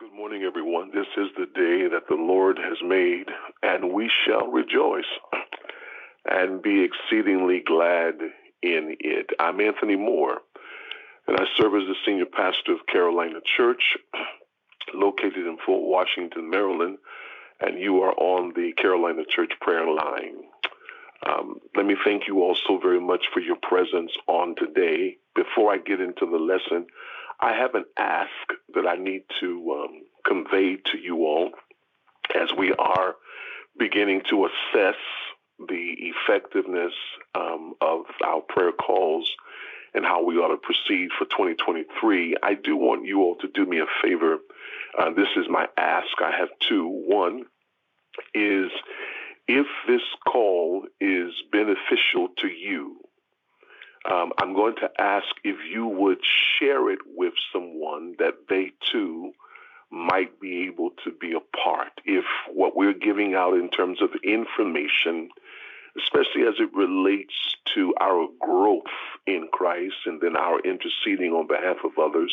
good morning, everyone. This is the day that the Lord has made, and we shall rejoice and be exceedingly glad in it. I'm Anthony Moore, and I serve as the senior pastor of Carolina Church, located in Fort Washington, Maryland, and you are on the Carolina Church prayer line. Um, let me thank you all so very much for your presence on today. Before I get into the lesson, I have an ask that I need to um, convey to you all as we are beginning to assess the effectiveness um, of our prayer calls and how we ought to proceed for 2023. I do want you all to do me a favor. Uh, this is my ask. I have two. One is if this call is beneficial to you, um, I'm going to ask if you would share it with someone that they too might be able to be a part. If what we're giving out in terms of information, especially as it relates to our growth in Christ and then our interceding on behalf of others,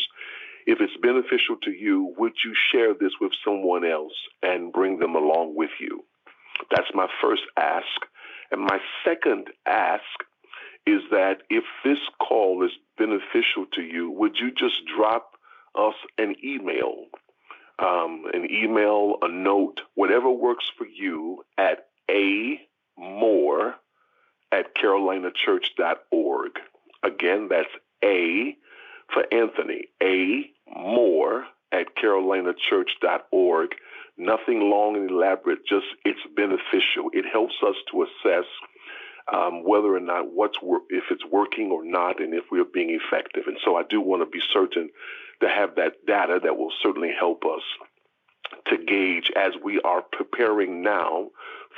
if it's beneficial to you, would you share this with someone else and bring them along with you? That's my first ask. And my second ask is that if this call is beneficial to you, would you just drop us an email? Um, an email, a note, whatever works for you at a Moore at carolinachurch.org. Again, that's a for Anthony, a Moore at carolinachurch.org. Nothing long and elaborate, just it's beneficial. It helps us to assess um, whether or not what's wor- if it's working or not, and if we're being effective. And so I do want to be certain to have that data that will certainly help us to gauge as we are preparing now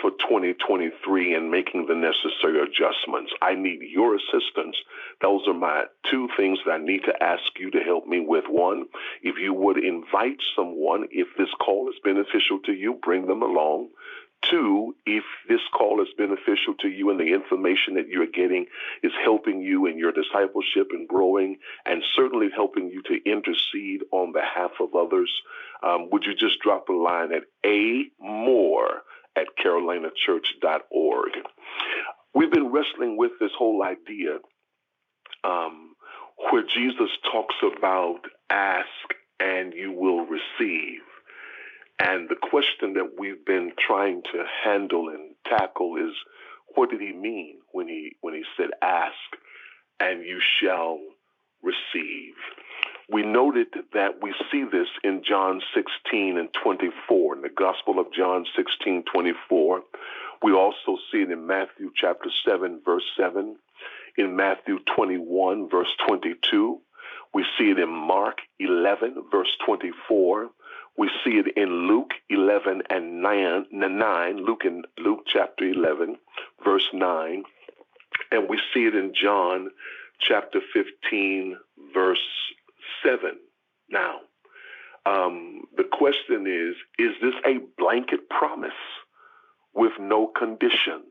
for 2023 and making the necessary adjustments. I need your assistance. Those are my two things that I need to ask you to help me with. One, if you would invite someone, if this call is beneficial to you, bring them along. Two, if this call is beneficial to you and the information that you're getting is helping you in your discipleship and growing, and certainly helping you to intercede on behalf of others, um, would you just drop a line at a Moore at carolinachurch.org? We've been wrestling with this whole idea um, where Jesus talks about ask and you will receive. And the question that we've been trying to handle and tackle is what did he mean when he when he said ask and you shall receive? We noted that we see this in John 16 and 24, in the Gospel of John 16, 24. We also see it in Matthew chapter 7, verse 7, in Matthew 21, verse 22. We see it in Mark 11, verse 24. We see it in Luke 11 and 9, 9 Luke in Luke chapter 11, verse 9. And we see it in John chapter 15, verse 7. Now, um, the question is is this a blanket promise with no conditions?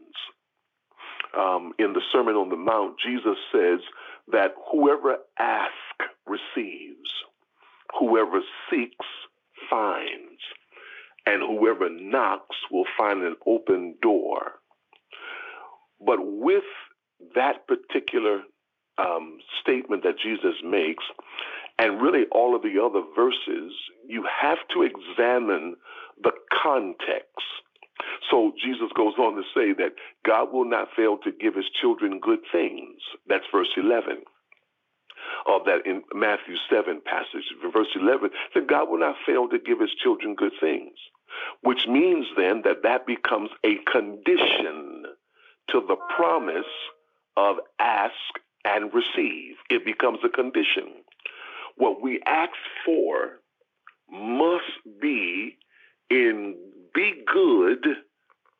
Um, in the Sermon on the Mount, Jesus says that whoever asks receives, whoever seeks finds, and whoever knocks will find an open door. But with that particular um, statement that Jesus makes, and really all of the other verses, you have to examine the context. So Jesus goes on to say that God will not fail to give his children good things. That's verse 11 of that in Matthew 7 passage. Verse 11 that God will not fail to give his children good things, which means then that that becomes a condition to the promise of ask and receive. It becomes a condition. What we ask for must be in be good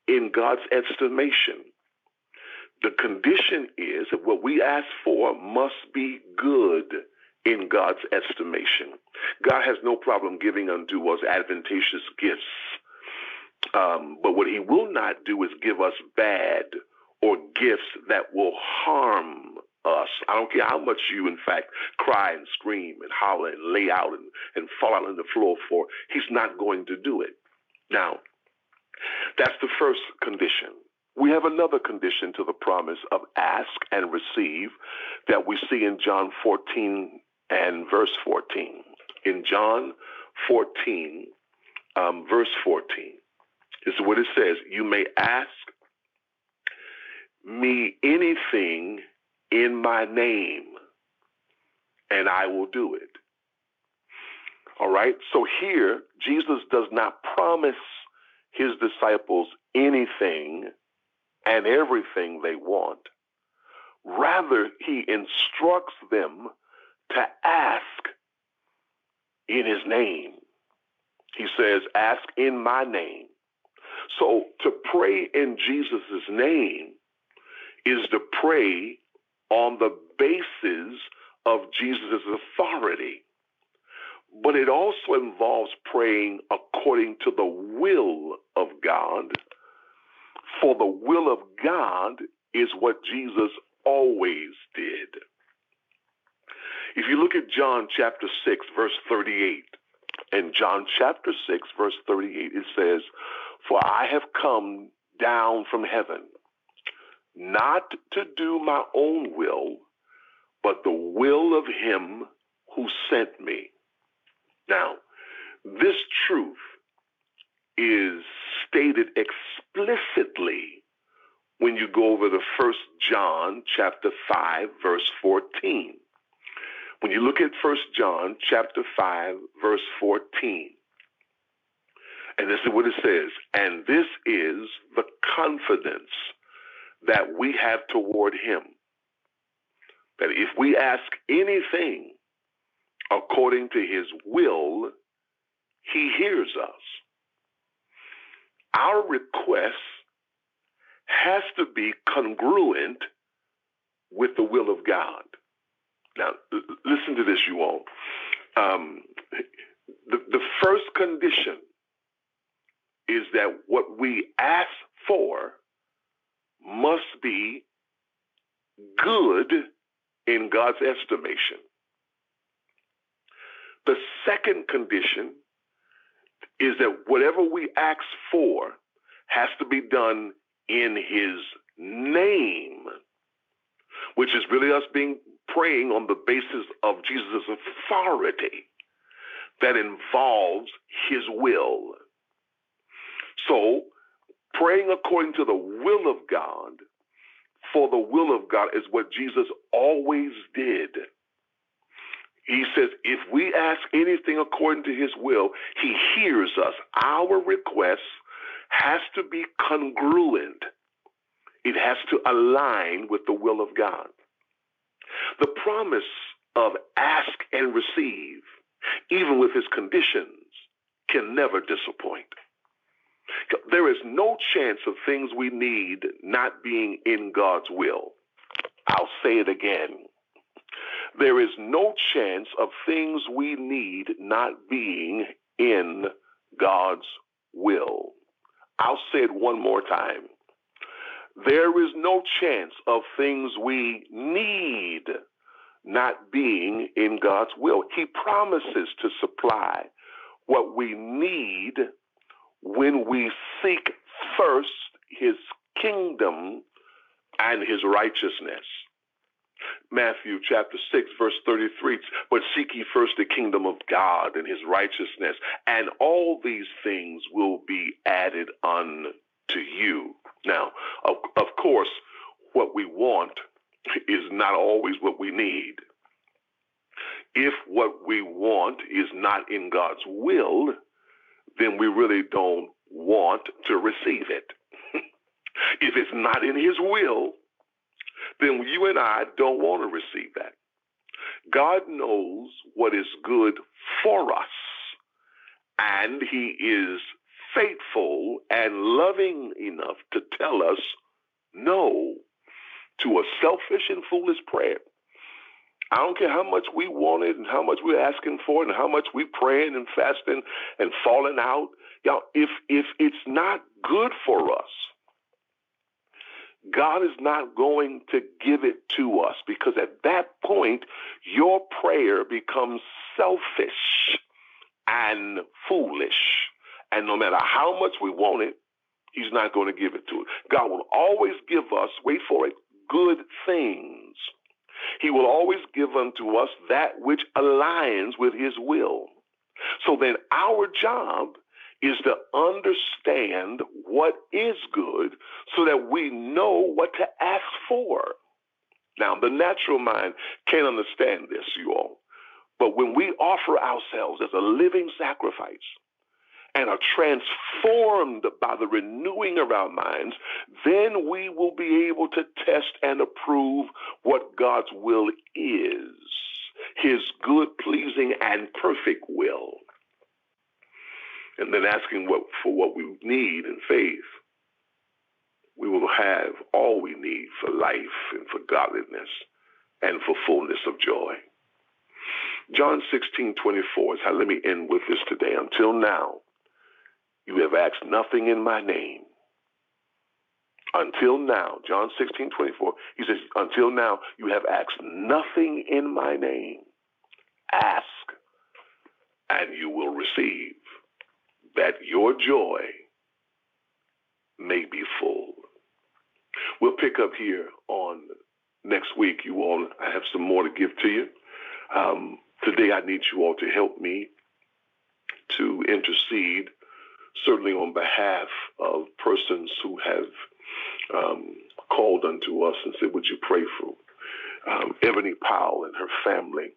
in God's estimation. The condition is that what we ask for must be good in God's estimation. God has no problem giving unto us advantageous gifts. Um, but what he will not do is give us bad or gifts that will harm us. I don't care how much you, in fact, cry and scream and holler and lay out and, and fall out on the floor for. He's not going to do it. Now, that's the first condition. We have another condition to the promise of ask and receive that we see in John 14 and verse 14. In John 14, um, verse 14, this is what it says You may ask me anything in my name, and I will do it. All right? So here, Jesus does not promise his disciples anything and everything they want. Rather, he instructs them to ask in his name. He says, Ask in my name. So to pray in Jesus' name is to pray on the basis of Jesus' authority. But it also involves praying according to the will of God. For the will of God is what Jesus always did. If you look at John chapter 6, verse 38, in John chapter 6, verse 38, it says, For I have come down from heaven, not to do my own will, but the will of him who sent me. Now, this truth is stated explicitly when you go over to First John chapter 5 verse 14. When you look at First John chapter 5 verse 14, and this is what it says, and this is the confidence that we have toward him. That if we ask anything according to his will, he hears us. Our request has to be congruent with the will of God. Now, listen to this, you all. Um, the, the first condition is that what we ask for must be good in God's estimation. The second condition is that whatever we ask for has to be done in his name, which is really us being praying on the basis of Jesus' authority that involves his will. So, praying according to the will of God for the will of God is what Jesus always did. He says, if we ask anything according to his will, he hears us. Our request has to be congruent, it has to align with the will of God. The promise of ask and receive, even with his conditions, can never disappoint. There is no chance of things we need not being in God's will. I'll say it again. There is no chance of things we need not being in God's will. I'll say it one more time. There is no chance of things we need not being in God's will. He promises to supply what we need when we seek first his kingdom and his righteousness. Matthew chapter 6, verse 33. But seek ye first the kingdom of God and his righteousness, and all these things will be added unto you. Now, of, of course, what we want is not always what we need. If what we want is not in God's will, then we really don't want to receive it. if it's not in His will, then you and I don't want to receive that. God knows what is good for us, and He is faithful and loving enough to tell us no to a selfish and foolish prayer. I don't care how much we want it and how much we're asking for it and how much we're praying and fasting and falling out. Y'all, if if it's not good for us, God is not going to give it to us because at that point, your prayer becomes selfish and foolish. And no matter how much we want it, He's not going to give it to us. God will always give us, wait for it, good things. He will always give unto us that which aligns with His will. So then our job is to understand what is good so that we know what to ask for. Now, the natural mind can't understand this, you all. But when we offer ourselves as a living sacrifice and are transformed by the renewing of our minds, then we will be able to test and approve what God's will is his good, pleasing, and perfect will and then asking what for what we need in faith, we will have all we need for life and for godliness and for fullness of joy. John 16, 24 is how let me end with this today. Until now, you have asked nothing in my name. Until now, John 16, 24, he says, Until now, you have asked nothing in my name. Ask, and you will receive that your joy may be full. We'll pick up here on next week. You all, I have some more to give to you. Um, today, I need you all to help me to intercede, certainly on behalf of persons who have um, called unto us and said, Would you pray for um, Ebony Powell and her family?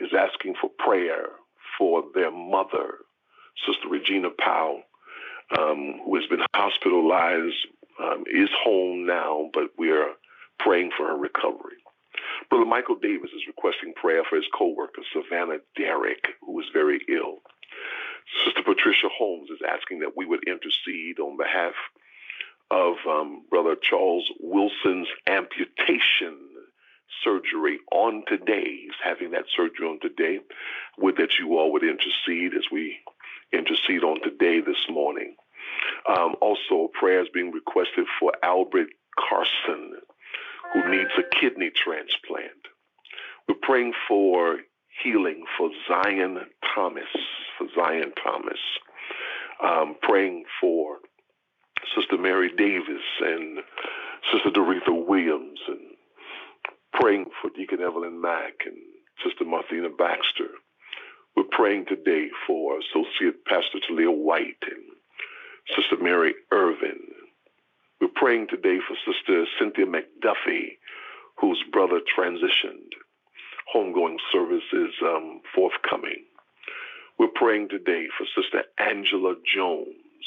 Is asking for prayer for their mother Sister Regina Powell, um, who has been hospitalized, um, is home now, but we are praying for her recovery. Brother Michael Davis is requesting prayer for his co-worker, Savannah Derrick, who is very ill. Sister Patricia Holmes is asking that we would intercede on behalf of um, Brother Charles Wilson's amputation surgery on today. He's having that surgery on today. Would that you all would intercede as we intercede on today, this morning. Um, also, prayers being requested for Albert Carson, who needs a kidney transplant. We're praying for healing for Zion Thomas, for Zion Thomas. Um, praying for Sister Mary Davis and Sister Doretha Williams, and praying for Deacon Evelyn Mack and Sister Martina Baxter. We're praying today for Associate Pastor Talia White and Sister Mary Irvin. We're praying today for Sister Cynthia McDuffie, whose brother transitioned. Homegoing service is um, forthcoming. We're praying today for Sister Angela Jones,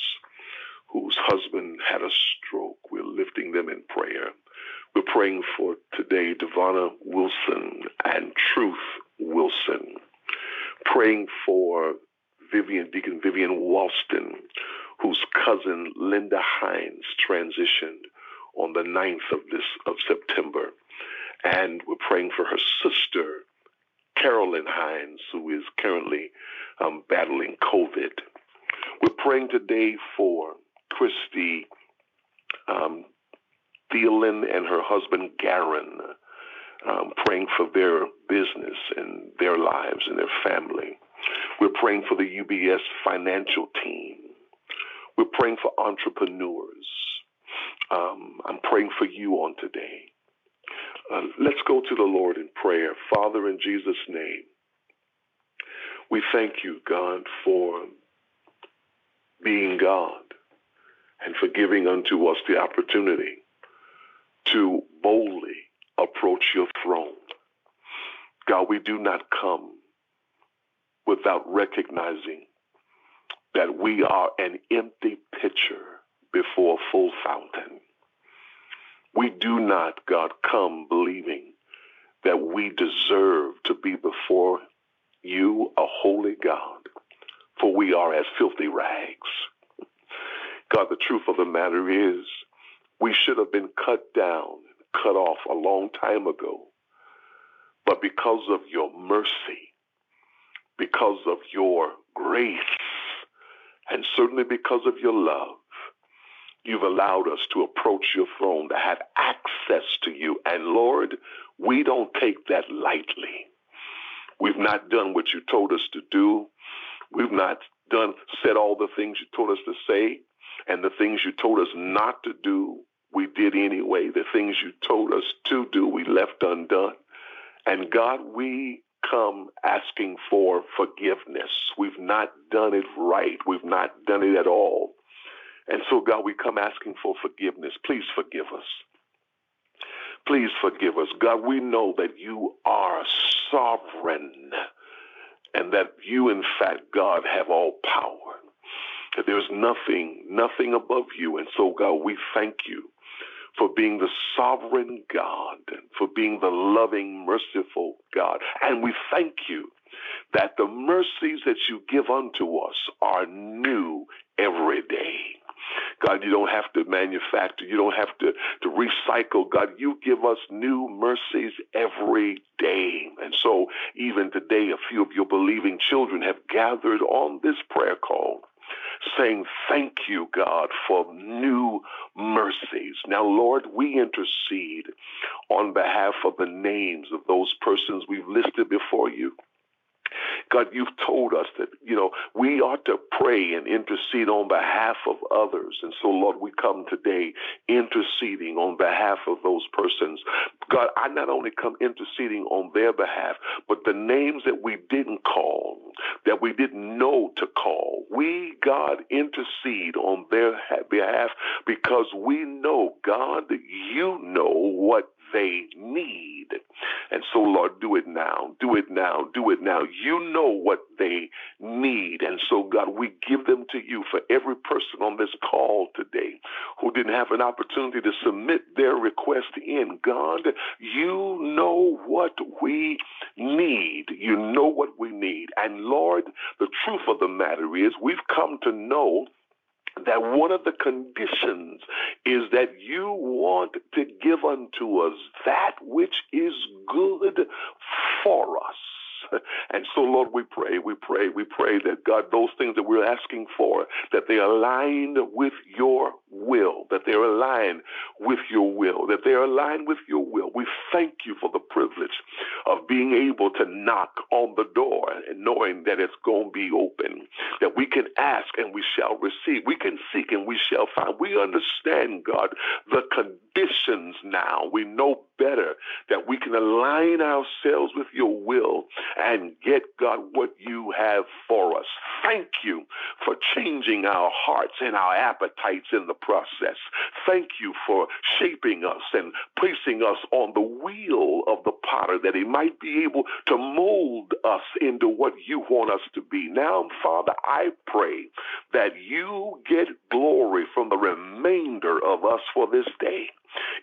whose husband had a stroke. We're lifting them in prayer. We're praying for today Devonna Wilson and Truth Wilson praying for Vivian, Deacon Vivian Walston, whose cousin Linda Hines transitioned on the 9th of this of September. And we're praying for her sister, Carolyn Hines, who is currently um, battling COVID. We're praying today for Christy um, Thielen and her husband, Garen, um, praying for their business and their lives and their family. We're praying for the UBS financial team. We're praying for entrepreneurs. Um, I'm praying for you on today. Uh, let's go to the Lord in prayer. Father, in Jesus' name, we thank you, God, for being God and for giving unto us the opportunity to boldly approach your throne. God, we do not come without recognizing that we are an empty pitcher before a full fountain. We do not, God, come believing that we deserve to be before you, a holy God, for we are as filthy rags. God, the truth of the matter is, we should have been cut down cut off a long time ago. But because of your mercy, because of your grace, and certainly because of your love, You've allowed us to approach your throne, to have access to you. And Lord, we don't take that lightly. We've not done what you told us to do. We've not done, said all the things you told us to say, and the things you told us not to do, we did anyway. The things you told us to do, we left undone. And God, we come asking for forgiveness. We've not done it right. We've not done it at all. And so, God, we come asking for forgiveness. Please forgive us. Please forgive us. God, we know that you are sovereign and that you, in fact, God, have all power. There's nothing, nothing above you. And so, God, we thank you for being the sovereign God, for being the loving, merciful God. And we thank you that the mercies that you give unto us are new every day. God, you don't have to manufacture, you don't have to, to recycle. God, you give us new mercies every day. And so, even today, a few of your believing children have gathered on this prayer call saying, Thank you, God, for new mercies. Now, Lord, we intercede on behalf of the names of those persons we've listed before you. God, you've told us that, you know, we ought to pray and intercede on behalf of others. And so, Lord, we come today interceding on behalf of those persons. God, I not only come interceding on their behalf, but the names that we didn't call, that we didn't know to call, we, God, intercede on their behalf because we know, God, you know what they need. And so, Lord, do it now. Do it now. Do it now. You know what they need. And so, God, we give them to you for every person on this call today who didn't have an opportunity to submit their request in. God, you know what we need. You know what we need. And Lord, the truth of the matter is we've come to know that one of the conditions is that you want to give unto us that which is good for us. And so, Lord, we pray, we pray, we pray that God, those things that we're asking for, that they align with your will, that they're aligned with your will, that they're aligned with your will. We thank you for the privilege of being able to knock on the door and knowing that it's going to be open, that we can ask and we shall receive. We can seek and we shall find. We understand, God, the conditions now. We know better that we can align ourselves with your will and get, God, what you have for us. Thank you for changing our hearts and our appetites in the process. Thank you for shaping us and placing us on the wheel of the potter that he might be able to mold us into what you want us to be. Now, Father, I pray that you get glory from the remainder of us for this day.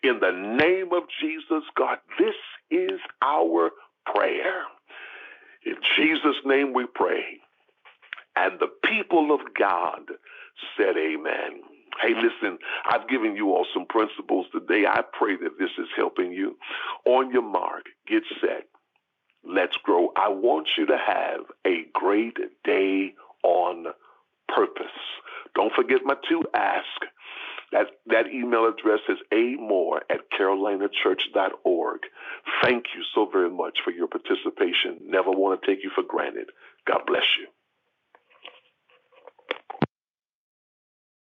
In the name of Jesus, God, this is our prayer. In Jesus' name we pray. And the people of God said, Amen. Hey, listen, I've given you all some principles today. I pray that this is helping you. On your mark, get set. Let's grow. I want you to have a great day on purpose. Don't forget my two ask. That, that email address is amoore at carolinachurch.org. Thank you so very much for your participation. Never want to take you for granted. God bless you.